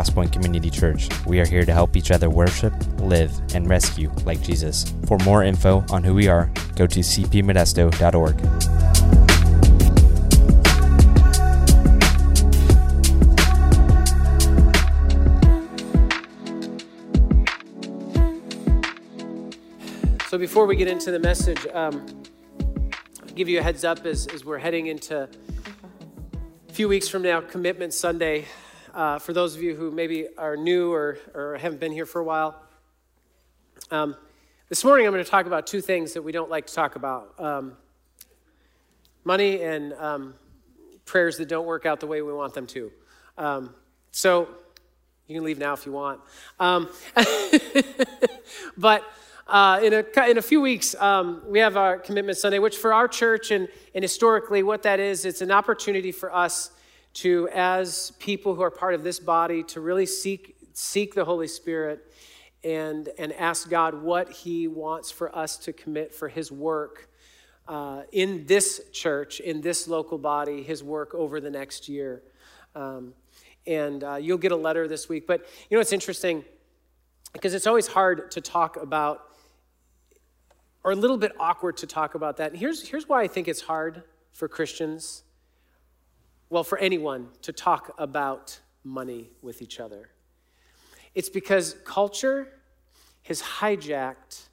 Crosspoint Community Church. We are here to help each other worship, live, and rescue like Jesus. For more info on who we are, go to cpmodesto.org. So before we get into the message, um, I'll give you a heads up as, as we're heading into a few weeks from now, Commitment Sunday. Uh, for those of you who maybe are new or, or haven't been here for a while, um, this morning I'm going to talk about two things that we don't like to talk about um, money and um, prayers that don't work out the way we want them to. Um, so you can leave now if you want. Um, but uh, in, a, in a few weeks, um, we have our Commitment Sunday, which for our church and, and historically, what that is, it's an opportunity for us to, as people who are part of this body, to really seek, seek the Holy Spirit and, and ask God what He wants for us to commit for His work uh, in this church, in this local body, His work over the next year. Um, and uh, you'll get a letter this week. But you know, it's interesting because it's always hard to talk about or a little bit awkward to talk about that. And here's, here's why I think it's hard for Christians, well, for anyone, to talk about money with each other. It's because culture has hijacked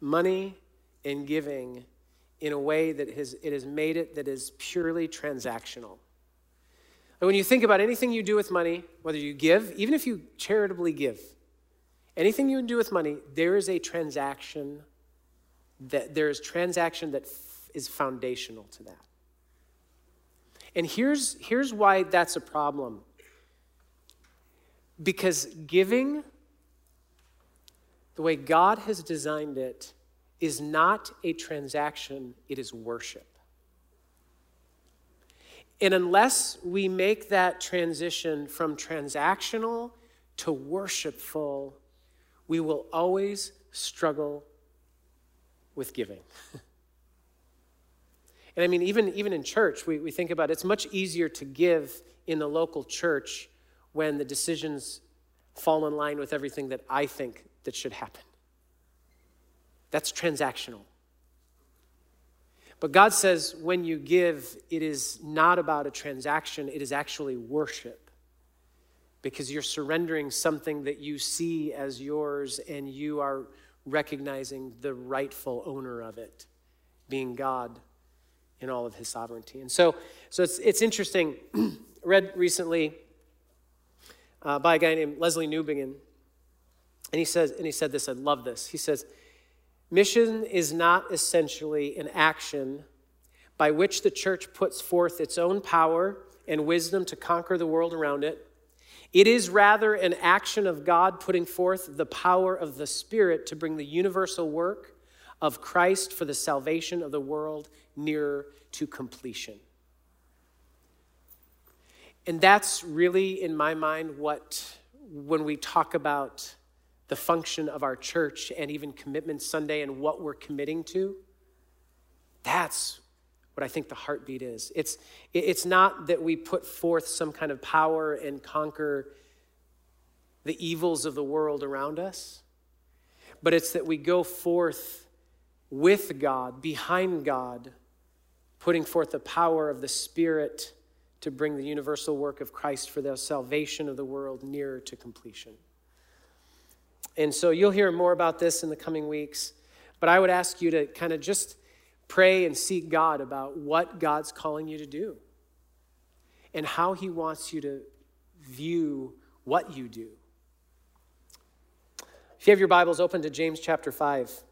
money and giving in a way that has, it has made it that is purely transactional. And when you think about anything you do with money, whether you give, even if you charitably give, anything you do with money, there is a transaction that there is transaction that f- is foundational to that. And here's, here's why that's a problem. Because giving, the way God has designed it, is not a transaction, it is worship. And unless we make that transition from transactional to worshipful, we will always struggle with giving. and I mean, even, even in church, we, we think about it, it's much easier to give in the local church when the decisions fall in line with everything that I think that should happen. That's transactional. But God says when you give, it is not about a transaction, it is actually worship. Because you're surrendering something that you see as yours and you are recognizing the rightful owner of it, being God in all of his sovereignty. And so, so it's, it's interesting. read recently uh, by a guy named Lesslie Newbigin, and he says, and he said this, I love this. He says, Mission is not essentially an action by which the church puts forth its own power and wisdom to conquer the world around it. It is rather an action of God putting forth the power of the Spirit to bring the universal work of Christ for the salvation of the world nearer to completion. And that's really, in my mind, what, when we talk about the function of our church and even Commitment Sunday and what we're committing to, that's what I think the heartbeat is. It's, it's not that we put forth some kind of power and conquer the evils of the world around us, but it's that we go forth with God, behind God, putting forth the power of the Spirit to bring the universal work of Christ for the salvation of the world nearer to completion. And so you'll hear more about this in the coming weeks, but I would ask you to kind of just Pray and seek God about what God's calling you to do and how He wants you to view what you do. If you have your Bibles open to James chapter 5.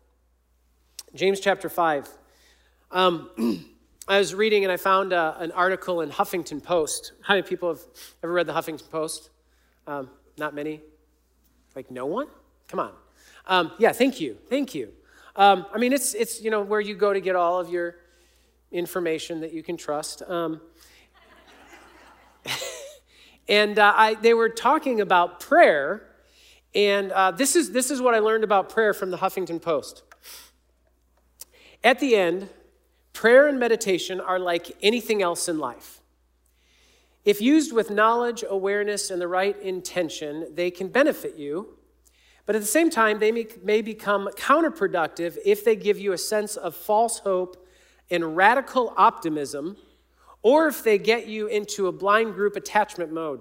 James chapter 5. Um, I was reading and I found uh, an article in Huffington Post. How many people have ever read the Huffington Post? Um, not many? Like no one? Come on. Um, yeah, thank you. Thank you. Um, I mean, it's, it's, you know, where you go to get all of your information that you can trust. Um, and uh, I, they were talking about prayer, and uh, this, is, this is what I learned about prayer from the Huffington Post. At the end, prayer and meditation are like anything else in life. If used with knowledge, awareness, and the right intention, they can benefit you. But at the same time, they may, may become counterproductive if they give you a sense of false hope and radical optimism, or if they get you into a blind group attachment mode.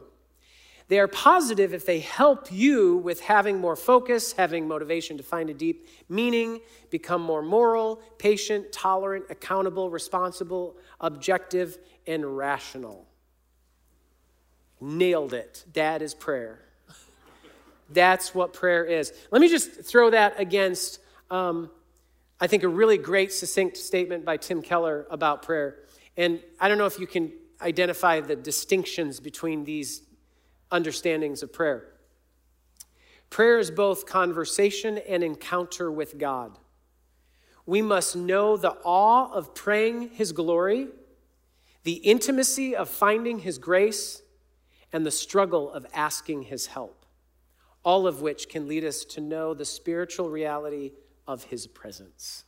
They are positive if they help you with having more focus, having motivation to find a deep meaning, become more moral, patient, tolerant, accountable, responsible, objective, and rational. Nailed it. That is prayer. That's what prayer is. Let me just throw that against, um, I think, a really great, succinct statement by Tim Keller about prayer. And I don't know if you can identify the distinctions between these understandings of prayer. Prayer is both conversation and encounter with God. We must know the awe of praying His glory, the intimacy of finding His grace, and the struggle of asking His help, all of which can lead us to know the spiritual reality of His presence.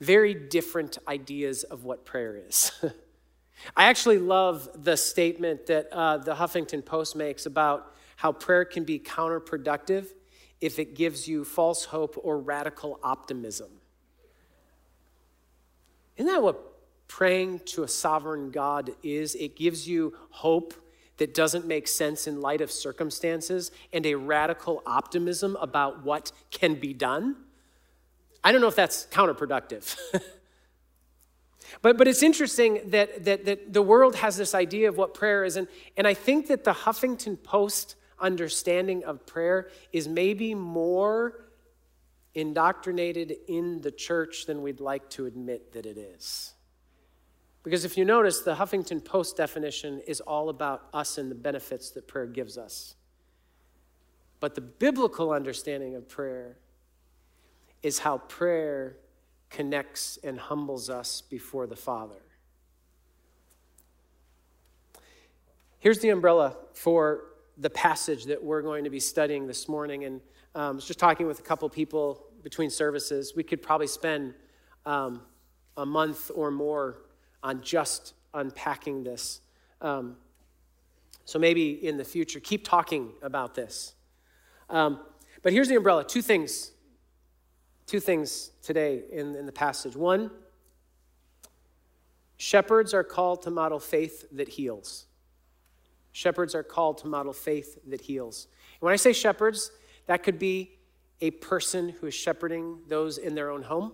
Very different ideas of what prayer is. I actually love the statement that uh, the Huffington Post makes about how prayer can be counterproductive if it gives you false hope or radical optimism. Isn't that what praying to a sovereign God is? It gives you hope that doesn't make sense in light of circumstances and a radical optimism about what can be done. I don't know if that's counterproductive. But, but it's interesting that, that, that the world has this idea of what prayer is. And, and I think that the Huffington Post understanding of prayer is maybe more indoctrinated in the church than we'd like to admit that it is. Because if you notice, the Huffington Post definition is all about us and the benefits that prayer gives us. But the biblical understanding of prayer is how prayer connects and humbles us before the Father. Here's the umbrella for the passage that we're going to be studying this morning. And um, I was just talking with a couple people between services. We could probably spend um, a month or more on just unpacking this. Um, so maybe in the future, keep talking about this. Um, but here's the umbrella two things Two things today in, in the passage. One, shepherds are called to model faith that heals. Shepherds are called to model faith that heals. And when I say shepherds, that could be a person who is shepherding those in their own home,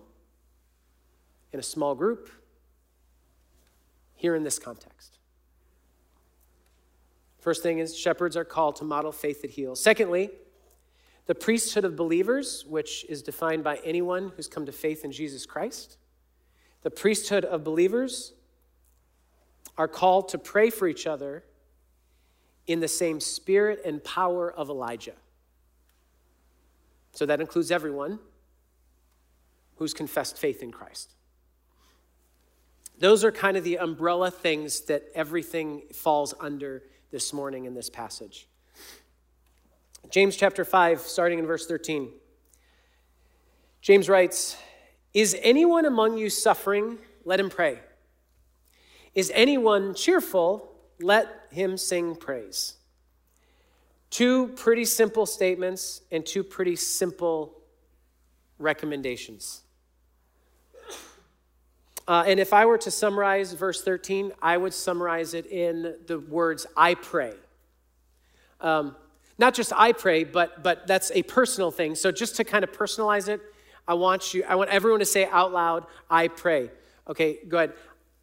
in a small group, here in this context. First thing is, shepherds are called to model faith that heals. Secondly, the priesthood of believers, which is defined by anyone who's come to faith in Jesus Christ. The priesthood of believers are called to pray for each other in the same spirit and power of Elijah. So that includes everyone who's confessed faith in Christ. Those are kind of the umbrella things that everything falls under this morning in this passage. James chapter 5, starting in verse 13. James writes, Is anyone among you suffering? Let him pray. Is anyone cheerful? Let him sing praise. Two pretty simple statements and two pretty simple recommendations. Uh, and if I were to summarize verse 13, I would summarize it in the words, I pray. Um, not just I pray, but, but that's a personal thing. So just to kind of personalize it, I want you, I want everyone to say out loud, I pray. Okay, go ahead.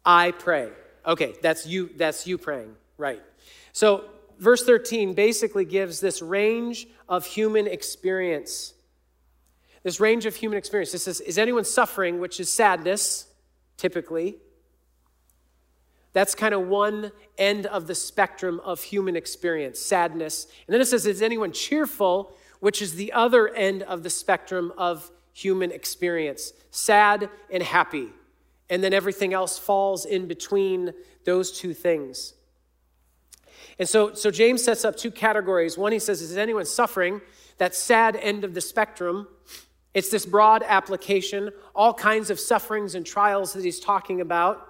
I pray. Okay, that's you, that's you praying. Right. So verse 13 basically gives this range of human experience. This range of human experience. This says, is anyone suffering, which is sadness, typically? That's kind of one end of the spectrum of human experience, sadness. And then it says, Is anyone cheerful? Which is the other end of the spectrum of human experience, sad and happy. And then everything else falls in between those two things. And so, so James sets up two categories. One, he says, Is anyone suffering? That sad end of the spectrum. It's this broad application, all kinds of sufferings and trials that he's talking about.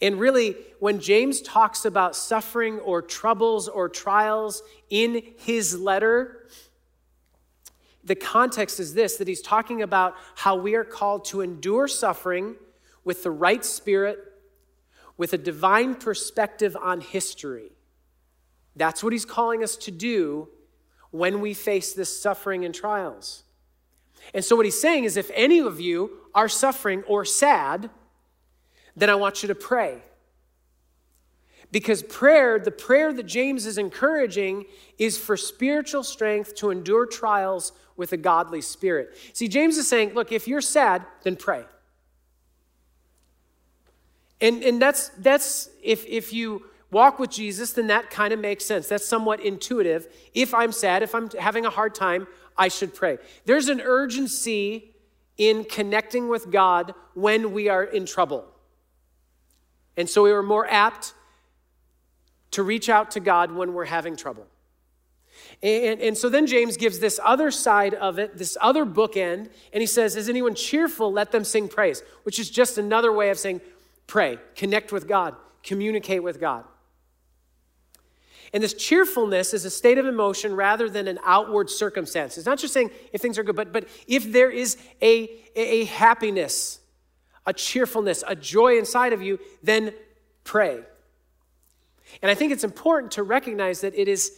And really, when James talks about suffering or troubles or trials in his letter, the context is this that he's talking about how we are called to endure suffering with the right spirit, with a divine perspective on history. That's what he's calling us to do when we face this suffering and trials. And so, what he's saying is if any of you are suffering or sad, then I want you to pray. Because prayer, the prayer that James is encouraging, is for spiritual strength to endure trials with a godly spirit. See, James is saying, look, if you're sad, then pray. And, and that's, that's if, if you walk with Jesus, then that kind of makes sense. That's somewhat intuitive. If I'm sad, if I'm having a hard time, I should pray. There's an urgency in connecting with God when we are in trouble. And so we are more apt to reach out to God when we're having trouble. And, and so then James gives this other side of it, this other bookend, and he says, Is anyone cheerful? Let them sing praise, which is just another way of saying, pray, connect with God, communicate with God. And this cheerfulness is a state of emotion rather than an outward circumstance. It's not just saying if things are good, but, but if there is a, a happiness, a cheerfulness, a joy inside of you, then pray. And I think it's important to recognize that it is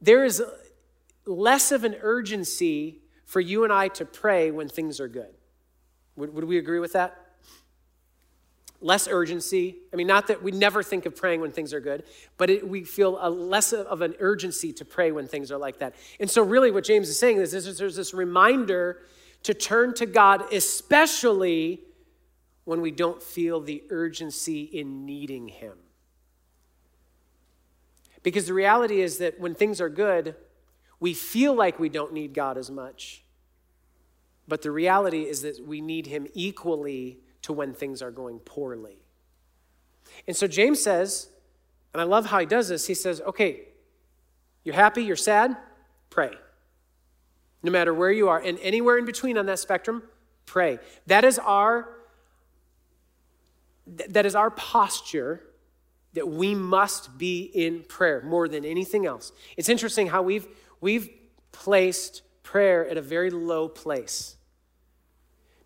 there is less of an urgency for you and I to pray when things are good. Would, would we agree with that? Less urgency. I mean, not that we never think of praying when things are good, but it, we feel a less of an urgency to pray when things are like that. And so, really, what James is saying is, is there's this reminder to turn to God, especially when we don't feel the urgency in needing Him. Because the reality is that when things are good, we feel like we don't need God as much. But the reality is that we need Him equally to when things are going poorly. And so James says, and I love how he does this, he says, okay, you're happy, you're sad, pray. No matter where you are, and anywhere in between on that spectrum, pray. That is our that is our posture that we must be in prayer more than anything else. It's interesting how we've, we've placed prayer at a very low place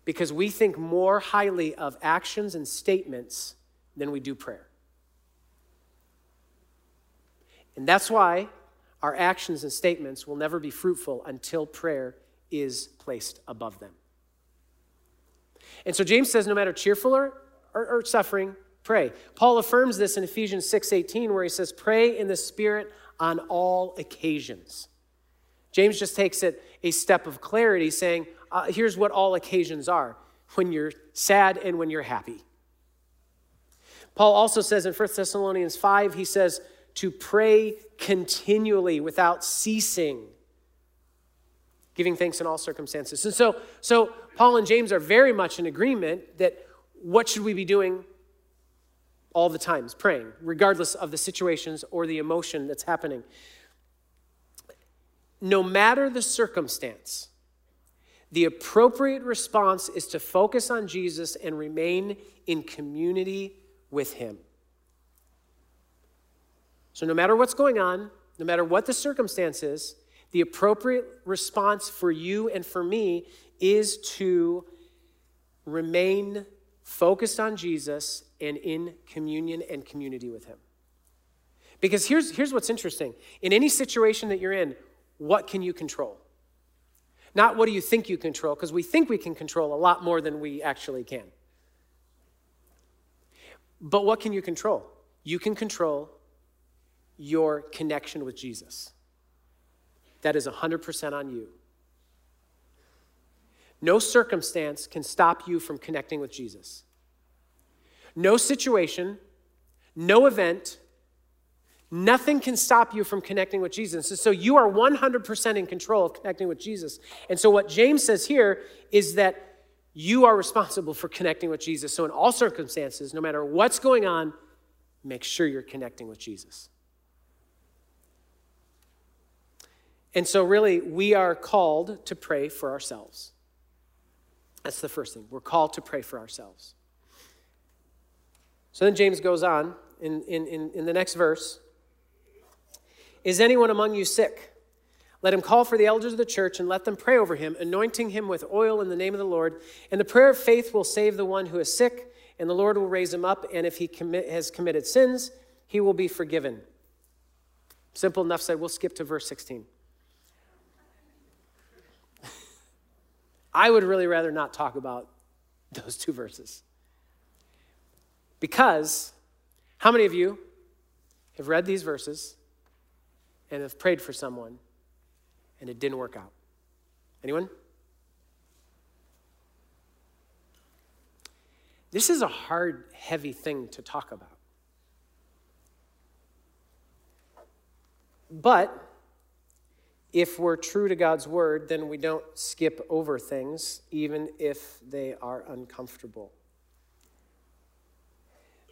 because we think more highly of actions and statements than we do prayer. And that's why our actions and statements will never be fruitful until prayer is placed above them. And so James says no matter cheerful or, or, or suffering, pray. Paul affirms this in Ephesians 6:18 where he says pray in the spirit on all occasions. James just takes it a step of clarity saying uh, here's what all occasions are when you're sad and when you're happy. Paul also says in 1 Thessalonians 5 he says to pray continually without ceasing giving thanks in all circumstances. And so so Paul and James are very much in agreement that what should we be doing all the times, praying, regardless of the situations or the emotion that's happening. No matter the circumstance, the appropriate response is to focus on Jesus and remain in community with Him. So, no matter what's going on, no matter what the circumstance is, the appropriate response for you and for me is to remain focused on Jesus and in communion and community with Him. Because here's, here's what's interesting in any situation that you're in, what can you control? Not what do you think you control, because we think we can control a lot more than we actually can. But what can you control? You can control your connection with Jesus. That is 100% on you. No circumstance can stop you from connecting with Jesus. No situation, no event, nothing can stop you from connecting with Jesus. So you are 100% in control of connecting with Jesus. And so what James says here is that you are responsible for connecting with Jesus. So in all circumstances, no matter what's going on, make sure you're connecting with Jesus. And so, really, we are called to pray for ourselves. That's the first thing. We're called to pray for ourselves. So then James goes on in, in, in, in the next verse Is anyone among you sick? Let him call for the elders of the church and let them pray over him, anointing him with oil in the name of the Lord. And the prayer of faith will save the one who is sick, and the Lord will raise him up. And if he commit, has committed sins, he will be forgiven. Simple enough said. We'll skip to verse 16. I would really rather not talk about those two verses. Because how many of you have read these verses and have prayed for someone and it didn't work out. Anyone? This is a hard, heavy thing to talk about. But if we're true to God's word, then we don't skip over things, even if they are uncomfortable.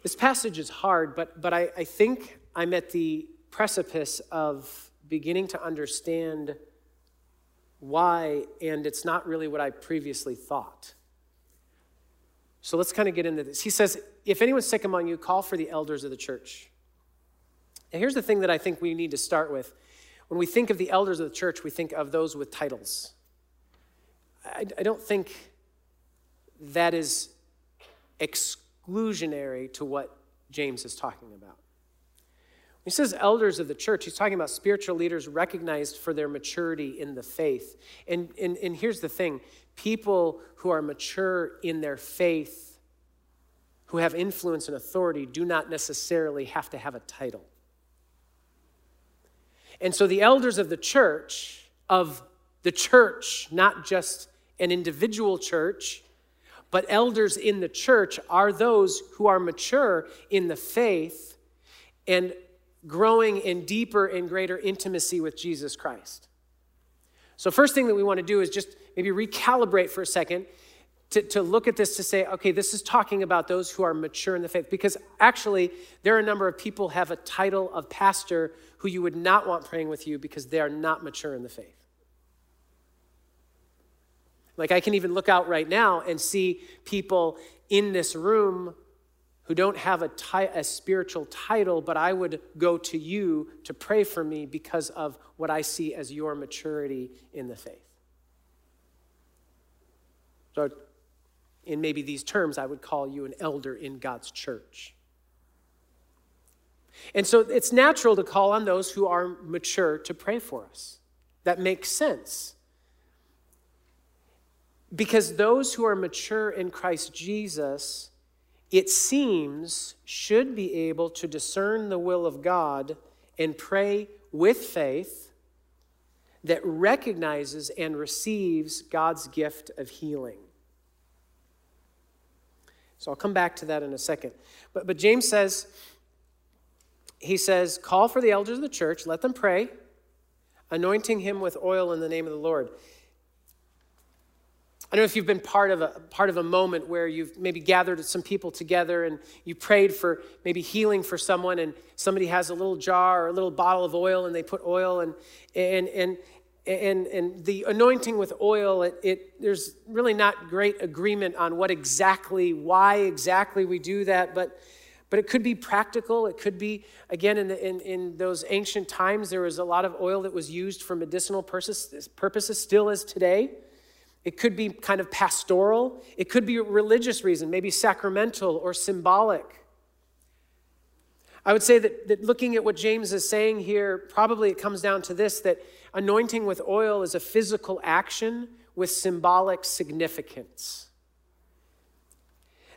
This passage is hard, but, but I, I think I'm at the precipice of beginning to understand why, and it's not really what I previously thought. So let's kind of get into this. He says, If anyone's sick among you, call for the elders of the church. And here's the thing that I think we need to start with. When we think of the elders of the church, we think of those with titles. I, I don't think that is exclusionary to what James is talking about. He says elders of the church. He's talking about spiritual leaders recognized for their maturity in the faith. And, and, and here's the thing people who are mature in their faith, who have influence and authority, do not necessarily have to have a title. And so the elders of the church, of the church, not just an individual church, but elders in the church are those who are mature in the faith and growing in deeper and greater intimacy with Jesus Christ. So, first thing that we want to do is just maybe recalibrate for a second to, to look at this to say, okay, this is talking about those who are mature in the faith. Because actually, there are a number of people have a title of pastor who you would not want praying with you because they are not mature in the faith. Like, I can even look out right now and see people in this room who don't have a, ti- a spiritual title, but I would go to you to pray for me because of what I see as your maturity in the faith. So, in maybe these terms, I would call you an elder in God's church. And so it's natural to call on those who are mature to pray for us. That makes sense. Because those who are mature in Christ Jesus it seems, should be able to discern the will of God and pray with faith that recognizes and receives God's gift of healing. So I'll come back to that in a second. But, but James says, he says, call for the elders of the church, let them pray, anointing him with oil in the name of the Lord. I don't know if you've been part of a part of a moment where you've maybe gathered some people together and you prayed for maybe healing for someone and somebody has a little jar or a little bottle of oil and they put oil and and and and, and the anointing with oil it, it there's really not great agreement on what exactly why exactly we do that but but it could be practical it could be again in, the, in, in those ancient times there was a lot of oil that was used for medicinal purposes, purposes still as today it could be kind of pastoral. It could be a religious reason, maybe sacramental or symbolic. I would say that, that looking at what James is saying here, probably it comes down to this that anointing with oil is a physical action with symbolic significance.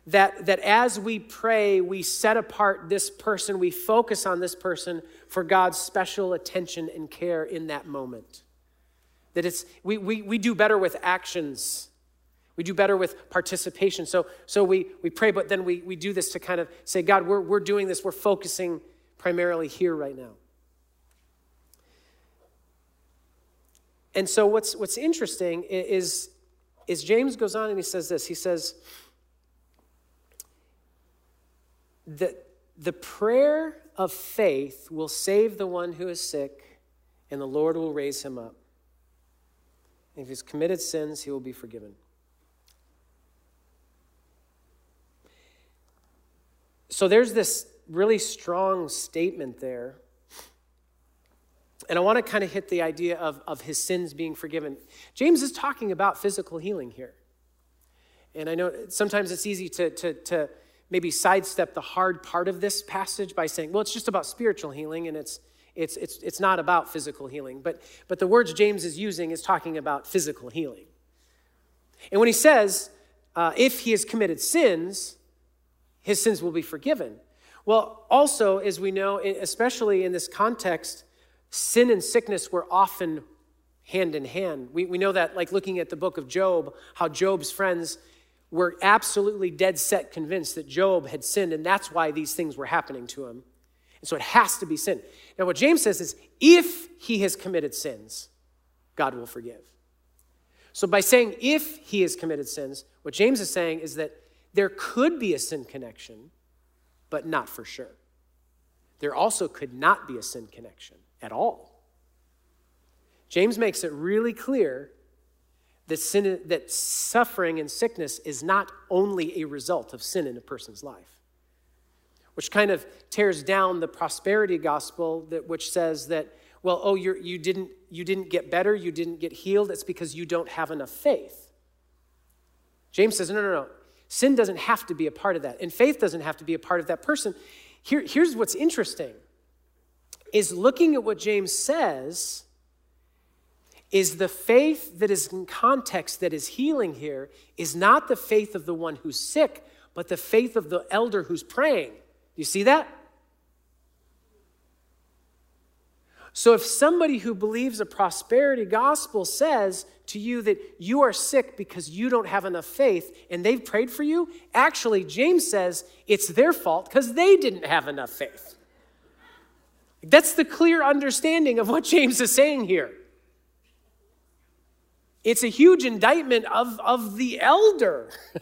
That, that as we pray, we set apart this person, we focus on this person for God's special attention and care in that moment. That it's, we, we, we do better with actions. We do better with participation. So, so we, we pray, but then we, we do this to kind of say, God, we're, we're doing this, we're focusing primarily here right now. And so what's, what's interesting is, is James goes on and he says this. He says that the prayer of faith will save the one who is sick, and the Lord will raise him up. If he's committed sins, he will be forgiven. So there's this really strong statement there. And I want to kind of hit the idea of, of his sins being forgiven. James is talking about physical healing here. And I know sometimes it's easy to, to, to maybe sidestep the hard part of this passage by saying, well, it's just about spiritual healing and it's, it's, it's, it's not about physical healing. But, but the words James is using is talking about physical healing. And when he says, uh, if he has committed sins, his sins will be forgiven. Well, also, as we know, especially in this context, sin and sickness were often hand in hand. We, we know that, like looking at the book of Job, how Job's friends were absolutely dead set convinced that Job had sinned, and that's why these things were happening to him. And so it has to be sin. Now, what James says is if he has committed sins, God will forgive. So, by saying if he has committed sins, what James is saying is that there could be a sin connection, but not for sure. There also could not be a sin connection at all. James makes it really clear that, sin, that suffering and sickness is not only a result of sin in a person's life, which kind of tears down the prosperity gospel that, which says that, well, oh, you're, you, didn't, you didn't get better, you didn't get healed, it's because you don't have enough faith. James says, no, no, no. Sin doesn't have to be a part of that, and faith doesn't have to be a part of that person. Here, here's what's interesting is looking at what James says is the faith that is in context that is healing here is not the faith of the one who's sick, but the faith of the elder who's praying. You see that? So if somebody who believes a prosperity gospel says to you that you are sick because you don't have enough faith and they've prayed for you, actually, James says it's their fault because they didn't have enough faith. That's the clear understanding of what James is saying here. It's a huge indictment of, of the elder.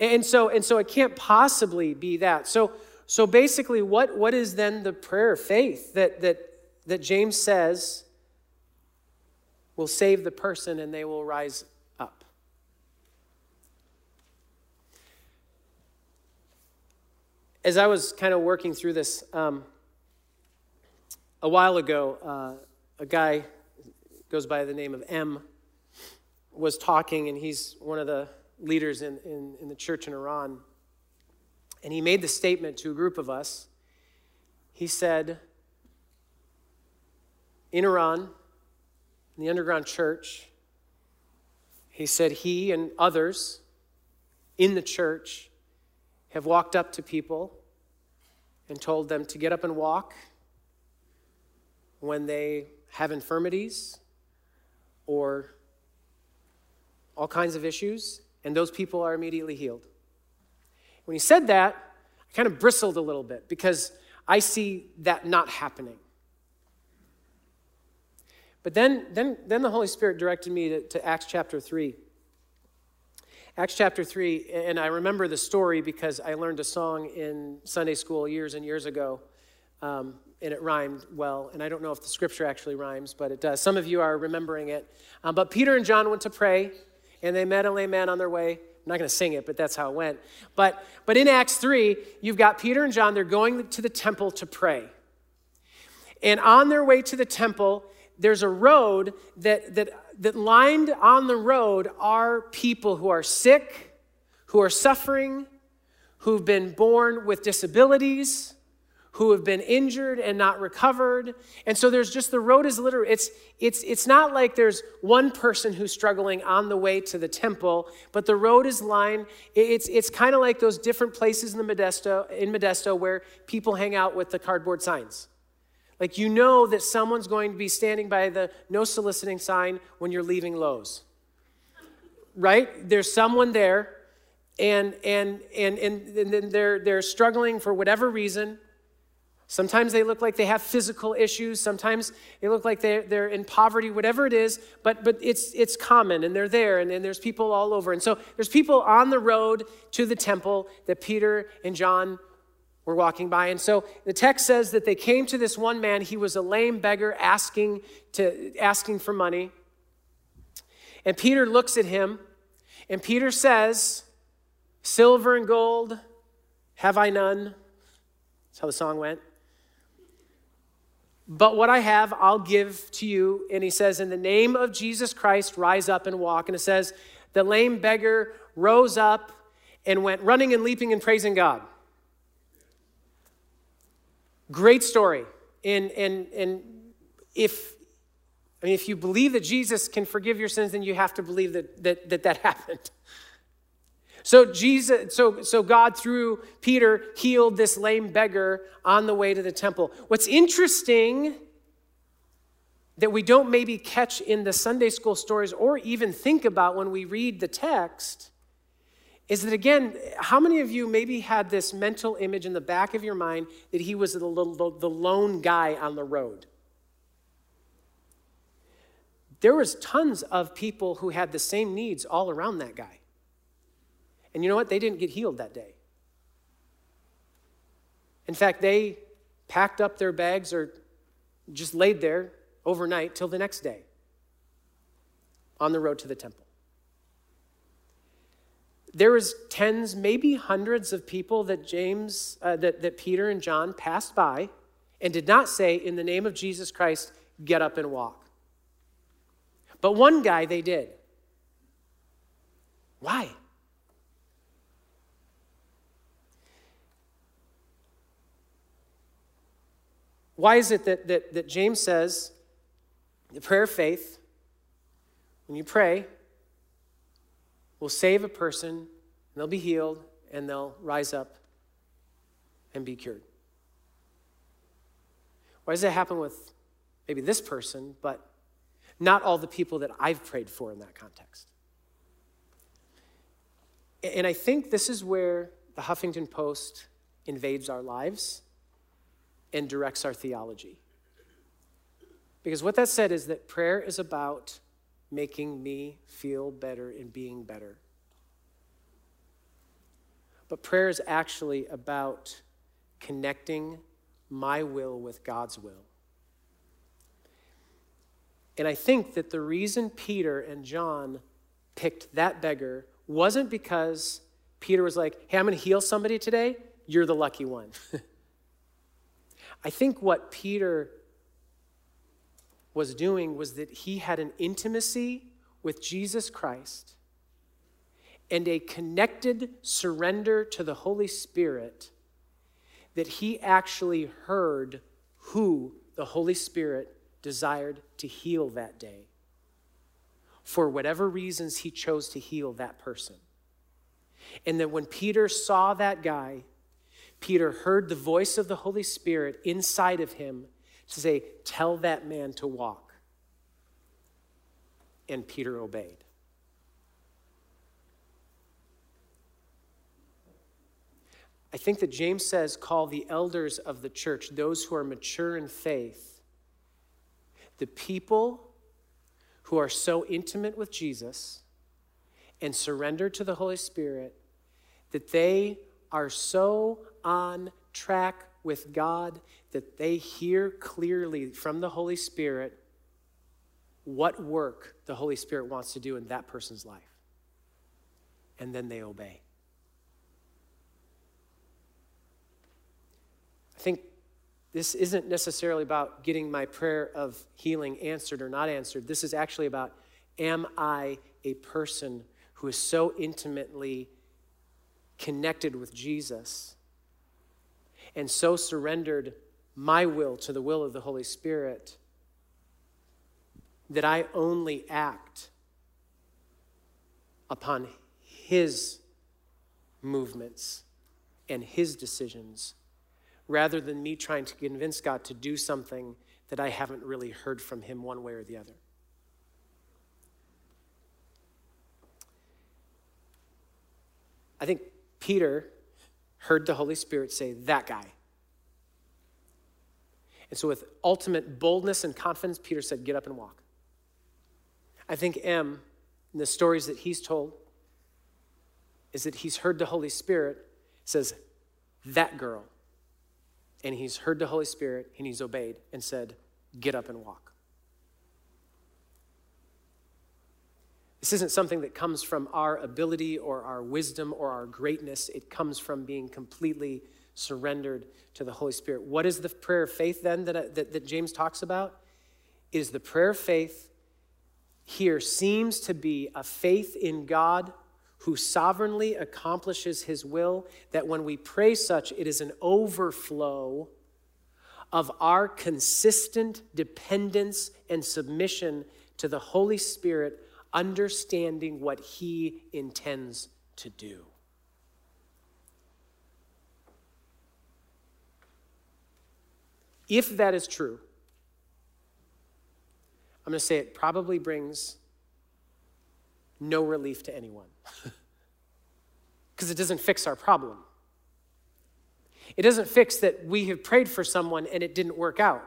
and, so, and so it can't possibly be that. So, so basically, what, what is then the prayer of faith that, that, that James says will save the person and they will rise up? As I was kind of working through this um, a while ago, uh, a guy goes by the name of M, was talking, and he's one of the leaders in, in, in the church in Iran. And he made the statement to a group of us. He said, in Iran, in the underground church, he said he and others in the church have walked up to people and told them to get up and walk when they have infirmities or all kinds of issues, and those people are immediately healed. When he said that, I kind of bristled a little bit because I see that not happening. But then, then, then the Holy Spirit directed me to, to Acts chapter 3. Acts chapter 3, and I remember the story because I learned a song in Sunday school years and years ago. Um, and it rhymed well. And I don't know if the scripture actually rhymes, but it does. Some of you are remembering it. Um, but Peter and John went to pray, and they met a lame man on their way. I'm not going to sing it, but that's how it went. But, but in Acts 3, you've got Peter and John, they're going to the temple to pray. And on their way to the temple, there's a road that, that, that lined on the road are people who are sick, who are suffering, who've been born with disabilities, who have been injured and not recovered. And so there's just the road is literally, it's, it's, it's not like there's one person who's struggling on the way to the temple, but the road is lined. It's, it's kind of like those different places in the Modesto, in Modesto where people hang out with the cardboard signs. Like you know that someone's going to be standing by the no soliciting sign when you're leaving Lowe's. Right? There's someone there and and and and, and they're they're struggling for whatever reason Sometimes they look like they have physical issues. Sometimes they look like they're, they're in poverty, whatever it is, but, but it's, it's common and they're there and, and there's people all over. And so there's people on the road to the temple that Peter and John were walking by. And so the text says that they came to this one man. He was a lame beggar asking, to, asking for money. And Peter looks at him and Peter says, Silver and gold have I none? That's how the song went. But what I have, I'll give to you. And he says, In the name of Jesus Christ, rise up and walk. And it says, The lame beggar rose up and went running and leaping and praising God. Great story. And, and, and if, I mean, if you believe that Jesus can forgive your sins, then you have to believe that that, that, that happened. So Jesus, so, so God through Peter healed this lame beggar on the way to the temple. What's interesting that we don't maybe catch in the Sunday school stories or even think about when we read the text is that again, how many of you maybe had this mental image in the back of your mind that he was the, the lone guy on the road? There was tons of people who had the same needs all around that guy. And you know what? They didn't get healed that day. In fact, they packed up their bags or just laid there overnight till the next day on the road to the temple. There was tens, maybe hundreds of people that James, uh, that, that Peter and John passed by and did not say, in the name of Jesus Christ, get up and walk. But one guy they did. Why? Why is it that, that, that James says the prayer of faith, when you pray, will save a person, and they'll be healed, and they'll rise up and be cured? Why does that happen with maybe this person, but not all the people that I've prayed for in that context? And I think this is where the Huffington Post invades our lives and directs our theology. Because what that said is that prayer is about making me feel better and being better. But prayer is actually about connecting my will with God's will. And I think that the reason Peter and John picked that beggar wasn't because Peter was like, hey, I'm going to heal somebody today. You're the lucky one. I think what Peter was doing was that he had an intimacy with Jesus Christ and a connected surrender to the Holy Spirit that he actually heard who the Holy Spirit desired to heal that day for whatever reasons he chose to heal that person. And that when Peter saw that guy, Peter heard the voice of the Holy Spirit inside of him to say, Tell that man to walk. And Peter obeyed. I think that James says, Call the elders of the church, those who are mature in faith, the people who are so intimate with Jesus and surrendered to the Holy Spirit that they are so on track with God that they hear clearly from the Holy Spirit what work the Holy Spirit wants to do in that person's life. And then they obey. I think this isn't necessarily about getting my prayer of healing answered or not answered. This is actually about am I a person who is so intimately connected with Jesus and so surrendered my will to the will of the Holy Spirit that I only act upon His movements and His decisions rather than me trying to convince God to do something that I haven't really heard from Him one way or the other. I think Peter heard the Holy Spirit say, That guy. And so, with ultimate boldness and confidence, Peter said, Get up and walk. I think M, in the stories that he's told, is that he's heard the Holy Spirit says, That girl. And he's heard the Holy Spirit and he's obeyed and said, Get up and walk. This isn't something that comes from our ability or our wisdom or our greatness. It comes from being completely surrendered to the Holy Spirit. What is the prayer of faith then that, that, that James talks about? It is the prayer of faith here seems to be a faith in God who sovereignly accomplishes his will, that when we pray such, it is an overflow of our consistent dependence and submission to the Holy Spirit, understanding what he intends to do. If that is true, I'm going to say it probably brings no relief to anyone because it doesn't fix our problem. It doesn't fix that we have prayed for someone and it didn't work out.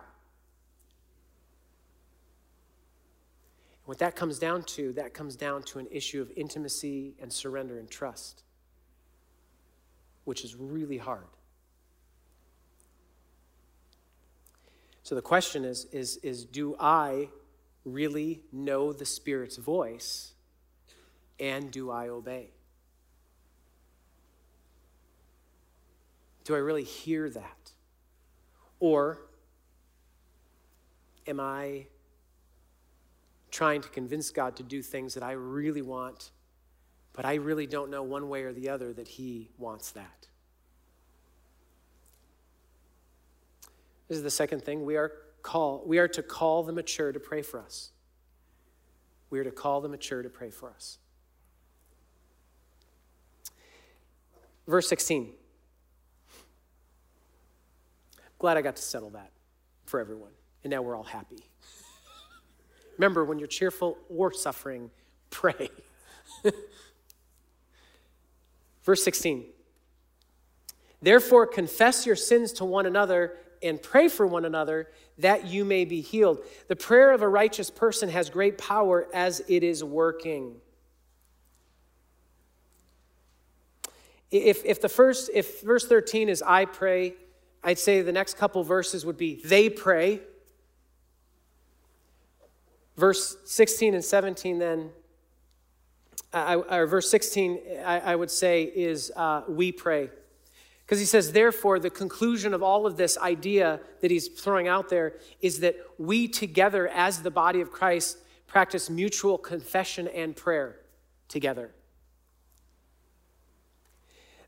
What that comes down to, that comes down to an issue of intimacy and surrender and trust, which is really hard. So the question is, is, is do I really know the Spirit's voice? And do I obey? Do I really hear that? Or am I trying to convince God to do things that I really want, but I really don't know one way or the other that He wants that? This is the second thing. We are call, we are to call the mature to pray for us. We are to call the mature to pray for us. Verse 16. Glad I got to settle that for everyone. And now we're all happy. Remember, when you're cheerful or suffering, pray. Verse 16. Therefore, confess your sins to one another and pray for one another that you may be healed. The prayer of a righteous person has great power as it is working. If, if the first, if verse 13 is I pray, I'd say the next couple verses would be they pray. Verse 16 and 17, then, I, or verse 16, I, I would say, is uh, we pray. Because he says, therefore, the conclusion of all of this idea that he's throwing out there is that we together, as the body of Christ, practice mutual confession and prayer together.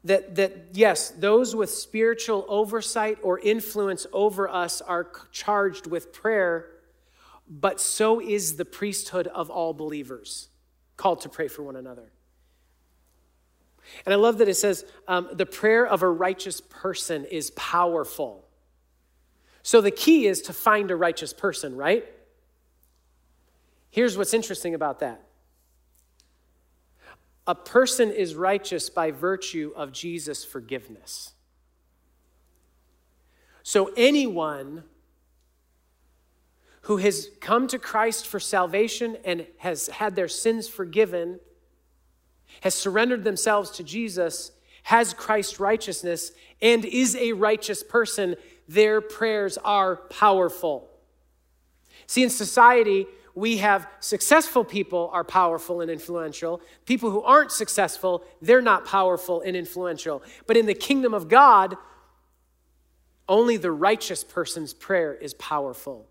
That, that, yes, those with spiritual oversight or influence over us are charged with prayer, but so is the priesthood of all believers, called to pray for one another. And I love that it says um, the prayer of a righteous person is powerful. So the key is to find a righteous person, right? Here's what's interesting about that a person is righteous by virtue of Jesus' forgiveness. So anyone who has come to Christ for salvation and has had their sins forgiven has surrendered themselves to Jesus, has Christ's righteousness, and is a righteous person, their prayers are powerful. See, in society, we have successful people are powerful and influential. People who aren't successful, they're not powerful and influential. But in the kingdom of God, only the righteous person's prayer is powerful.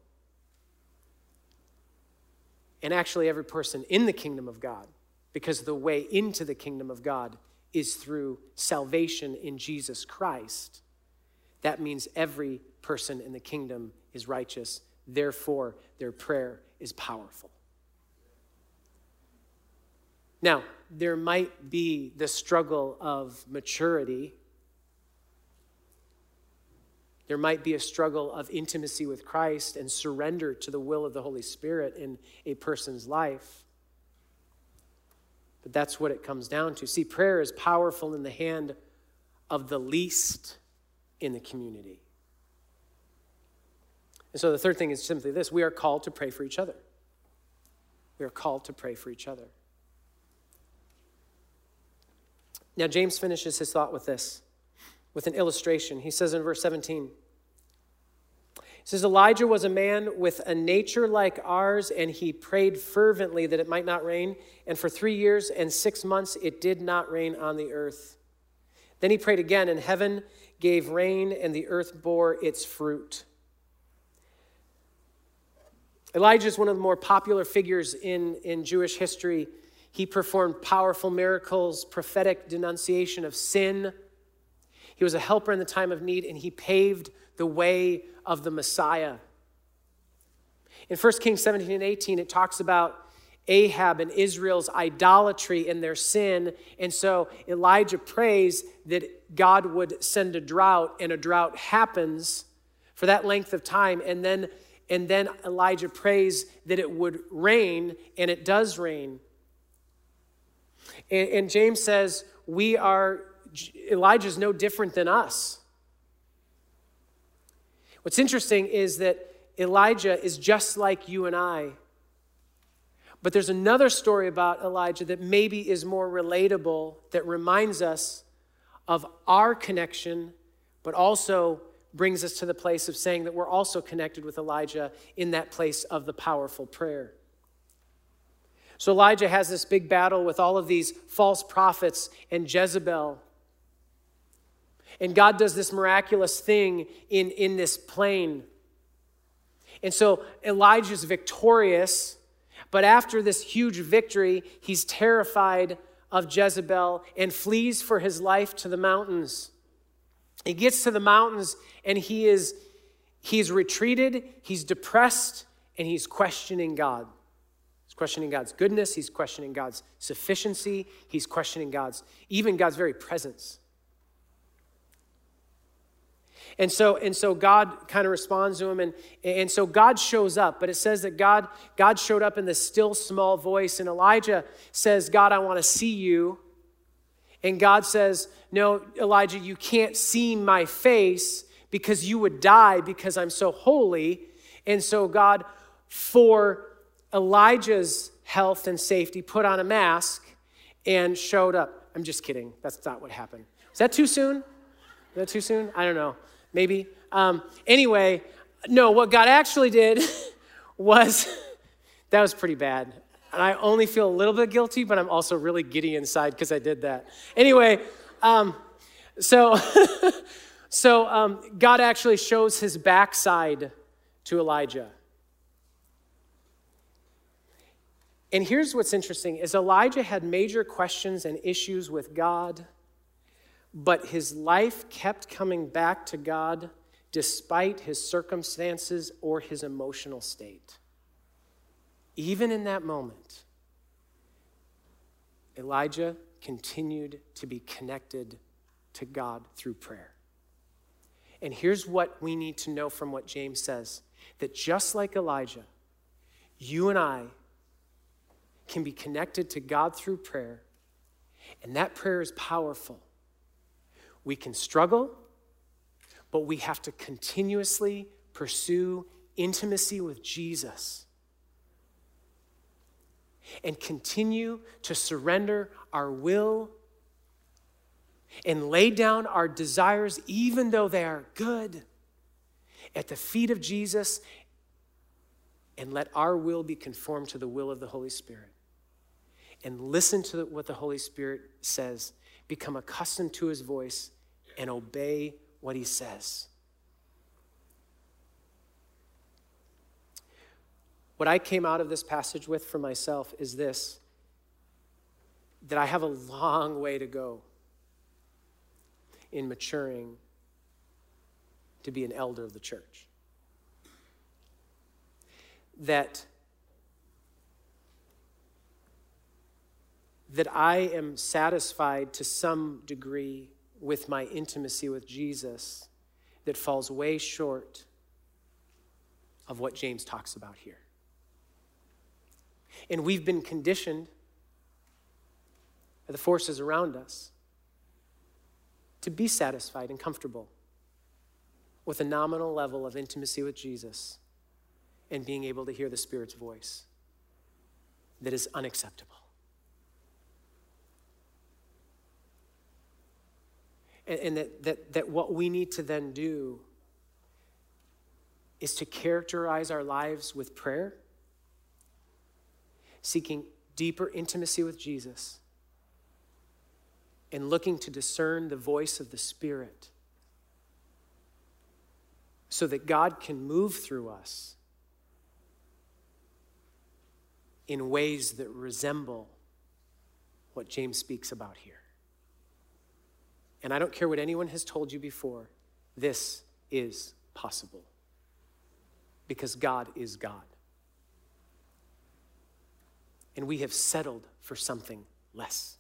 And actually, every person in the kingdom of God because the way into the kingdom of God is through salvation in Jesus Christ. That means every person in the kingdom is righteous. Therefore, their prayer is powerful. Now, there might be the struggle of maturity. There might be a struggle of intimacy with Christ and surrender to the will of the Holy Spirit in a person's life. But that's what it comes down to. See, prayer is powerful in the hand of the least in the community. And so the third thing is simply this we are called to pray for each other. We are called to pray for each other. Now, James finishes his thought with this, with an illustration. He says in verse 17, he says Elijah was a man with a nature like ours, and he prayed fervently that it might not rain. And for three years and six months, it did not rain on the earth. Then he prayed again, and heaven gave rain, and the earth bore its fruit. Elijah is one of the more popular figures in, in Jewish history. He performed powerful miracles, prophetic denunciation of sin. He was a helper in the time of need, and he paved the way of the Messiah. In 1 Kings 17 and 18, it talks about Ahab and Israel's idolatry and their sin. And so Elijah prays that God would send a drought, and a drought happens for that length of time. And then, and then Elijah prays that it would rain, and it does rain. And, and James says, We are, Elijah's no different than us. What's interesting is that Elijah is just like you and I. But there's another story about Elijah that maybe is more relatable, that reminds us of our connection, but also brings us to the place of saying that we're also connected with Elijah in that place of the powerful prayer. So Elijah has this big battle with all of these false prophets and Jezebel. And God does this miraculous thing in, in this plain. And so Elijah's victorious, but after this huge victory, he's terrified of Jezebel and flees for his life to the mountains. He gets to the mountains and he is he's retreated, he's depressed, and he's questioning God. He's questioning God's goodness, he's questioning God's sufficiency, he's questioning God's even God's very presence. And so, and so God kind of responds to him, and, and so God shows up. But it says that God, God showed up in the still small voice, and Elijah says, God, I want to see you. And God says, No, Elijah, you can't see my face because you would die because I'm so holy. And so God, for Elijah's health and safety, put on a mask and showed up. I'm just kidding. That's not what happened. Is that too soon? Is that too soon? I don't know maybe. Um, anyway, no, what God actually did was that was pretty bad. And I only feel a little bit guilty, but I'm also really giddy inside because I did that. Anyway, um, so so um, God actually shows his backside to Elijah. And here's what's interesting is Elijah had major questions and issues with God but his life kept coming back to God despite his circumstances or his emotional state. Even in that moment, Elijah continued to be connected to God through prayer. And here's what we need to know from what James says that just like Elijah, you and I can be connected to God through prayer, and that prayer is powerful we can struggle, but we have to continuously pursue intimacy with Jesus and continue to surrender our will and lay down our desires, even though they are good, at the feet of Jesus and let our will be conformed to the will of the Holy Spirit. And listen to what the Holy Spirit says become accustomed to his voice and obey what he says. What I came out of this passage with for myself is this that I have a long way to go in maturing to be an elder of the church. That that I am satisfied to some degree with my intimacy with Jesus that falls way short of what James talks about here. And we've been conditioned by the forces around us to be satisfied and comfortable with a nominal level of intimacy with Jesus and being able to hear the Spirit's voice that is unacceptable. And, and that, that, that what we need to then do is to characterize our lives with prayer, seeking deeper intimacy with Jesus, and looking to discern the voice of the Spirit so that God can move through us in ways that resemble what James speaks about here. And I don't care what anyone has told you before, this is possible because God is God. And we have settled for something less.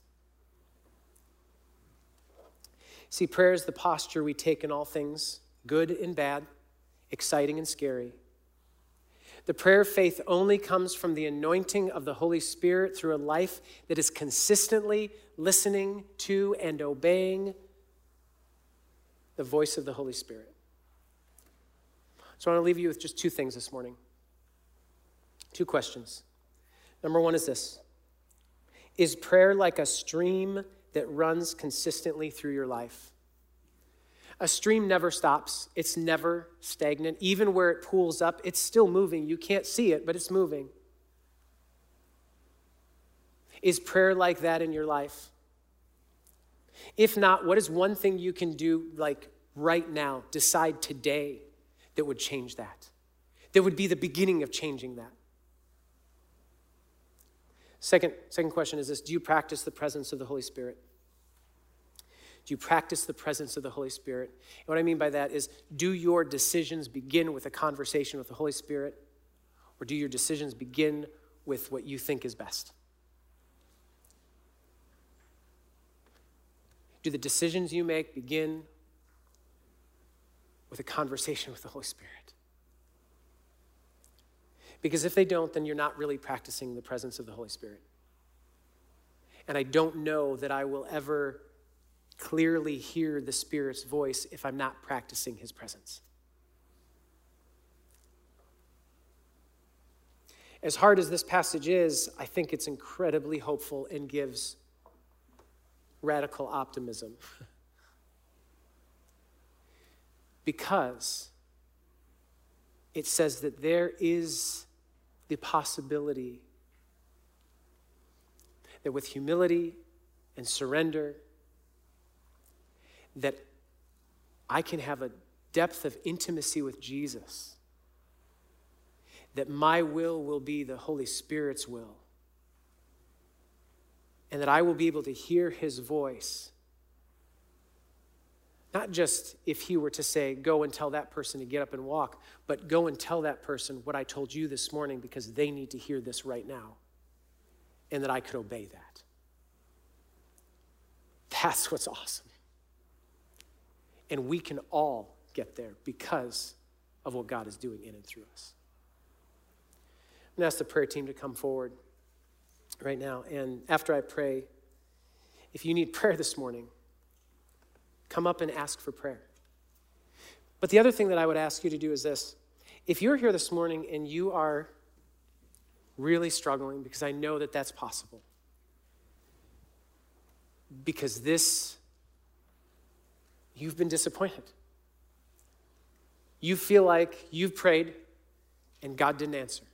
See, prayer is the posture we take in all things, good and bad, exciting and scary. The prayer of faith only comes from the anointing of the Holy Spirit through a life that is consistently listening to and obeying the voice of the Holy Spirit. So I want to leave you with just two things this morning. Two questions. Number one is this Is prayer like a stream that runs consistently through your life? A stream never stops, it's never stagnant. Even where it pools up, it's still moving. You can't see it, but it's moving. Is prayer like that in your life? If not, what is one thing you can do, like right now, decide today that would change that, that would be the beginning of changing that. Second, second question is this Do you practice the presence of the Holy Spirit? Do you practice the presence of the Holy Spirit? And what I mean by that is do your decisions begin with a conversation with the Holy Spirit, or do your decisions begin with what you think is best? Do the decisions you make begin with a conversation with the Holy Spirit. Because if they don't, then you're not really practicing the presence of the Holy Spirit. And I don't know that I will ever clearly hear the Spirit's voice if I'm not practicing His presence. As hard as this passage is, I think it's incredibly hopeful and gives radical optimism. because it says that there is the possibility that with humility and surrender that I can have a depth of intimacy with Jesus that my will will be the Holy Spirit's will and that I will be able to hear his voice not just if he were to say, go and tell that person to get up and walk, but go and tell that person what I told you this morning because they need to hear this right now and that I could obey that. That's what's awesome. And we can all get there because of what God is doing in and through us. I'm going to ask the prayer team to come forward right now. And after I pray, if you need prayer this morning, come up and ask for prayer. But the other thing that I would ask you to do is this if you're here this morning and you are really struggling, because I know that that's possible, because this, you've been disappointed. You feel like you've prayed and God didn't answer.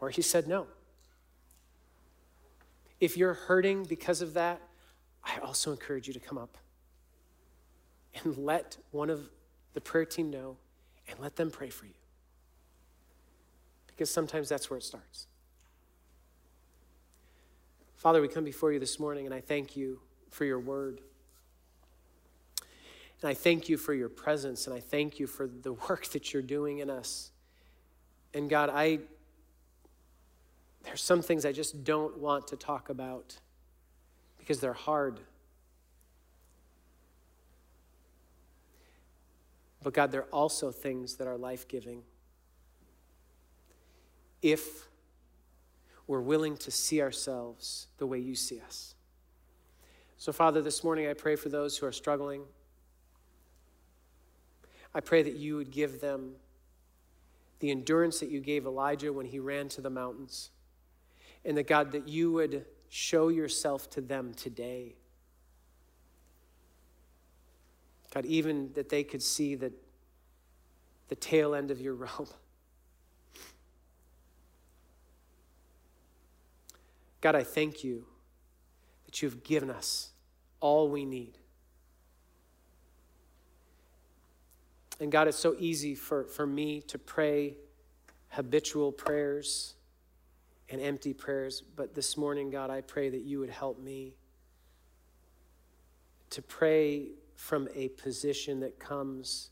Or He said no. If you're hurting because of that, I also encourage you to come up and let one of the prayer team know and let them pray for you. Because sometimes that's where it starts. Father, we come before you this morning and I thank you for your word. And I thank you for your presence and I thank you for the work that you're doing in us. And God, I there's some things I just don't want to talk about because they're hard. But God, they're also things that are life giving. If we're willing to see ourselves the way you see us. So, Father, this morning I pray for those who are struggling. I pray that you would give them the endurance that you gave Elijah when he ran to the mountains. And that, God, that you would show yourself to them today. God, even that they could see that the tail end of your rope. God, I thank you that you've given us all we need. And God, it's so easy for, for me to pray habitual prayers and empty prayers. But this morning, God, I pray that you would help me to pray from a position that comes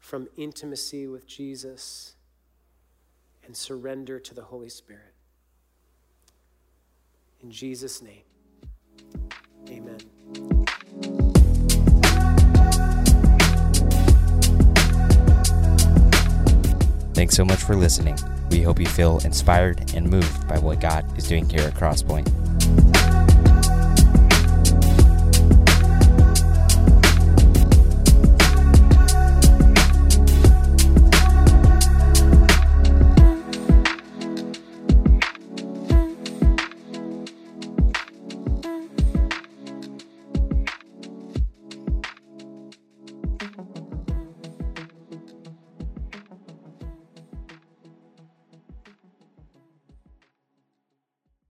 from intimacy with Jesus and surrender to the Holy Spirit. In Jesus' name, amen. Thanks so much for listening. We hope you feel inspired and moved by what God is doing here at Crosspoint.